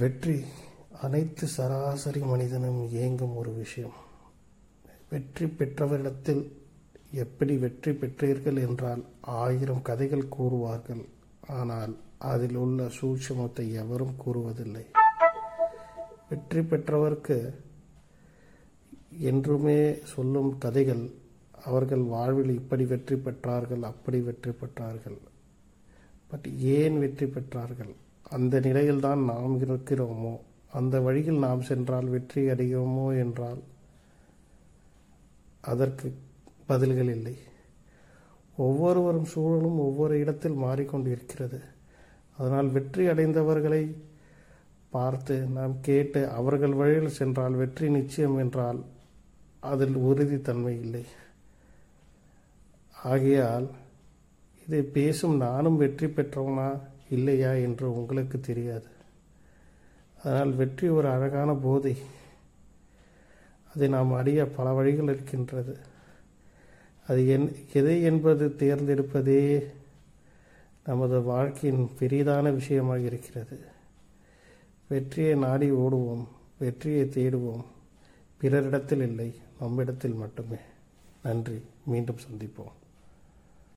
வெற்றி அனைத்து சராசரி மனிதனும் இயங்கும் ஒரு விஷயம். வெற்றி பெற்றவரிடத்தில் எப்படி வெற்றி பெற்றீர்கள் என்றால் ஆயிரம் கதைகள் கூறுவார்கள். ஆனால் அதில் உள்ள சூட்சமத்தை எவரும் கூறுவதில்லை. வெற்றி பெற்றவருக்கு என்றுமே சொல்லும் கதைகள் அவர்கள் வாழ்வில் இப்படி வெற்றி பெற்றார்கள் அப்படி வெற்றி பெற்றார்கள். பட் ஏன் வெற்றி பெற்றார்கள்? அந்த நிலையில்தான் நாம் இருக்கிறோமோ? அந்த வழியில் நாம் சென்றால் வெற்றி அடைவோமோ என்றால் அதற்கு பதில்கள் இல்லை. ஒவ்வொருவரும் சூழலும் ஒவ்வொரு இடத்தில் மாறிக்கொண்டிருக்கிறது. அதனால் வெற்றி அடைந்தவர்களை பார்த்து நாம் கேட்டு அவர்கள் வழியில் சென்றால் வெற்றி நிச்சயம் என்றால் அதில் உறுதித்தன்மை இல்லை. ஆகையால் இதை பேசும் நானும் வெற்றி பெற்றவனா? இல்லையா என்று உங்களுக்கு தெரியாது. அதனால் வெற்றி ஒரு அழகான போதை. அதை நாம் அறிய பல வழிகள் இருக்கின்றது. அது என் எதை என்பது தேர்ந்தெடுப்பதே நமது வாழ்க்கையின் பெரிதான விஷயமாக இருக்கிறது. வெற்றியை நாடி ஓடுவோம் வெற்றியை தேடுவோம். பிறரிடத்தில் இல்லை நம்மிடத்தில் மட்டுமே. நன்றி. மீண்டும் சந்திப்போம்.